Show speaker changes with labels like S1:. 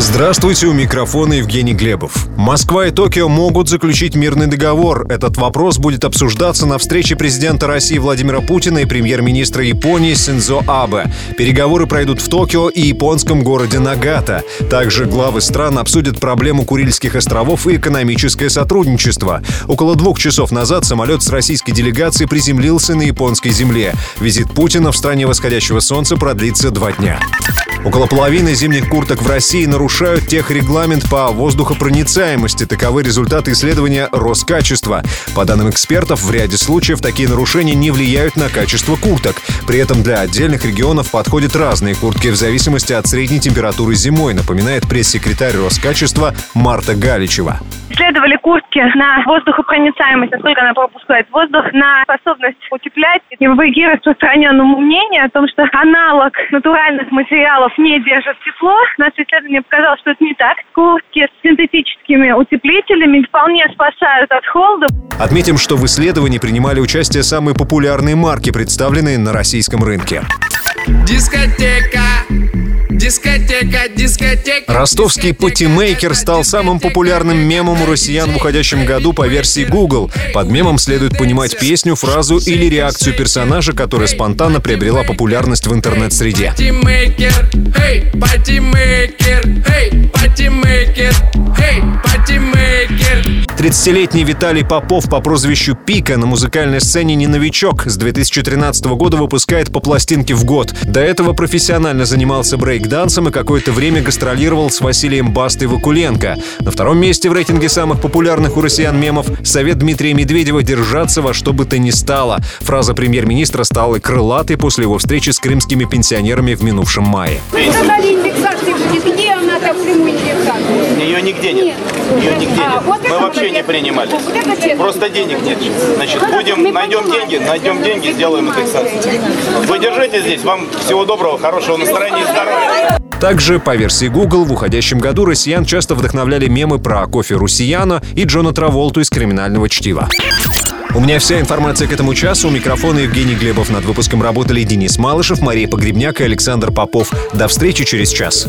S1: Здравствуйте, у микрофона Евгений Глебов. Москва и Токио могут заключить мирный договор. Этот вопрос будет обсуждаться на встрече президента России Владимира Путина и премьер-министра Японии Синзо Абе. Переговоры пройдут в Токио и японском городе Нагата. Также главы стран обсудят проблему Курильских островов и экономическое сотрудничество. Около двух часов назад самолет с российской делегацией приземлился на японской земле. Визит Путина в стране восходящего солнца продлится два дня. Около половины зимних курток в России нарушают техрегламент по воздухопроницаемости. Таковы результаты исследования Роскачества. По данным экспертов, в ряде случаев такие нарушения не влияют на качество курток. При этом для отдельных регионов подходят разные куртки в зависимости от средней температуры зимой, напоминает пресс-секретарь Роскачества Марта Галичева
S2: исследовали куртки на воздухопроницаемость, насколько она пропускает воздух, на способность утеплять. И вопреки распространенному мнению о том, что аналог натуральных материалов не держит тепло, наше исследование показало, что это не так. Куртки с синтетическими утеплителями вполне спасают от холода.
S1: Отметим, что в исследовании принимали участие самые популярные марки, представленные на российском рынке.
S3: Дискотека Дискотека, дискотека.
S1: Ростовский патимейкер стал самым популярным мемом у россиян в уходящем году по версии Google. Под мемом следует понимать песню, фразу или реакцию персонажа, которая спонтанно приобрела популярность в интернет-среде.
S3: Патимейкер, эй, патимейкер, эй, патимейкер.
S1: 30-летний Виталий Попов по прозвищу Пика на музыкальной сцене не новичок. С 2013 года выпускает по пластинке в год. До этого профессионально занимался брейк-дансом и какое-то время гастролировал с Василием Бастой Вакуленко. На втором месте в рейтинге самых популярных у россиян мемов совет Дмитрия Медведева держаться во что бы то ни стало. Фраза премьер-министра стала крылатой после его встречи с крымскими пенсионерами в минувшем мае.
S4: Сказали, индексации будет. Где она там прямую индексацию?
S5: Ее нигде нет. Ее нигде
S4: А,
S5: нет.
S4: вот это
S5: Мы вообще
S4: вот
S5: не
S4: это.
S5: принимали.
S4: Вот это.
S5: Просто денег нет. Значит,
S4: Ну,
S5: будем,
S4: мы
S5: найдем
S4: понимаем.
S5: деньги, найдем деньги, сделаем индексацию. Вы держите здесь. Вам всего доброго, хорошего настроения и здоровья.
S1: Также, по версии Google, в уходящем году россиян часто вдохновляли мемы про кофе Русияна и Джона Траволту из «Криминального чтива». У меня вся информация к этому часу. У микрофона Евгений Глебов. Над выпуском работали Денис Малышев, Мария Погребняк и Александр Попов. До встречи через час.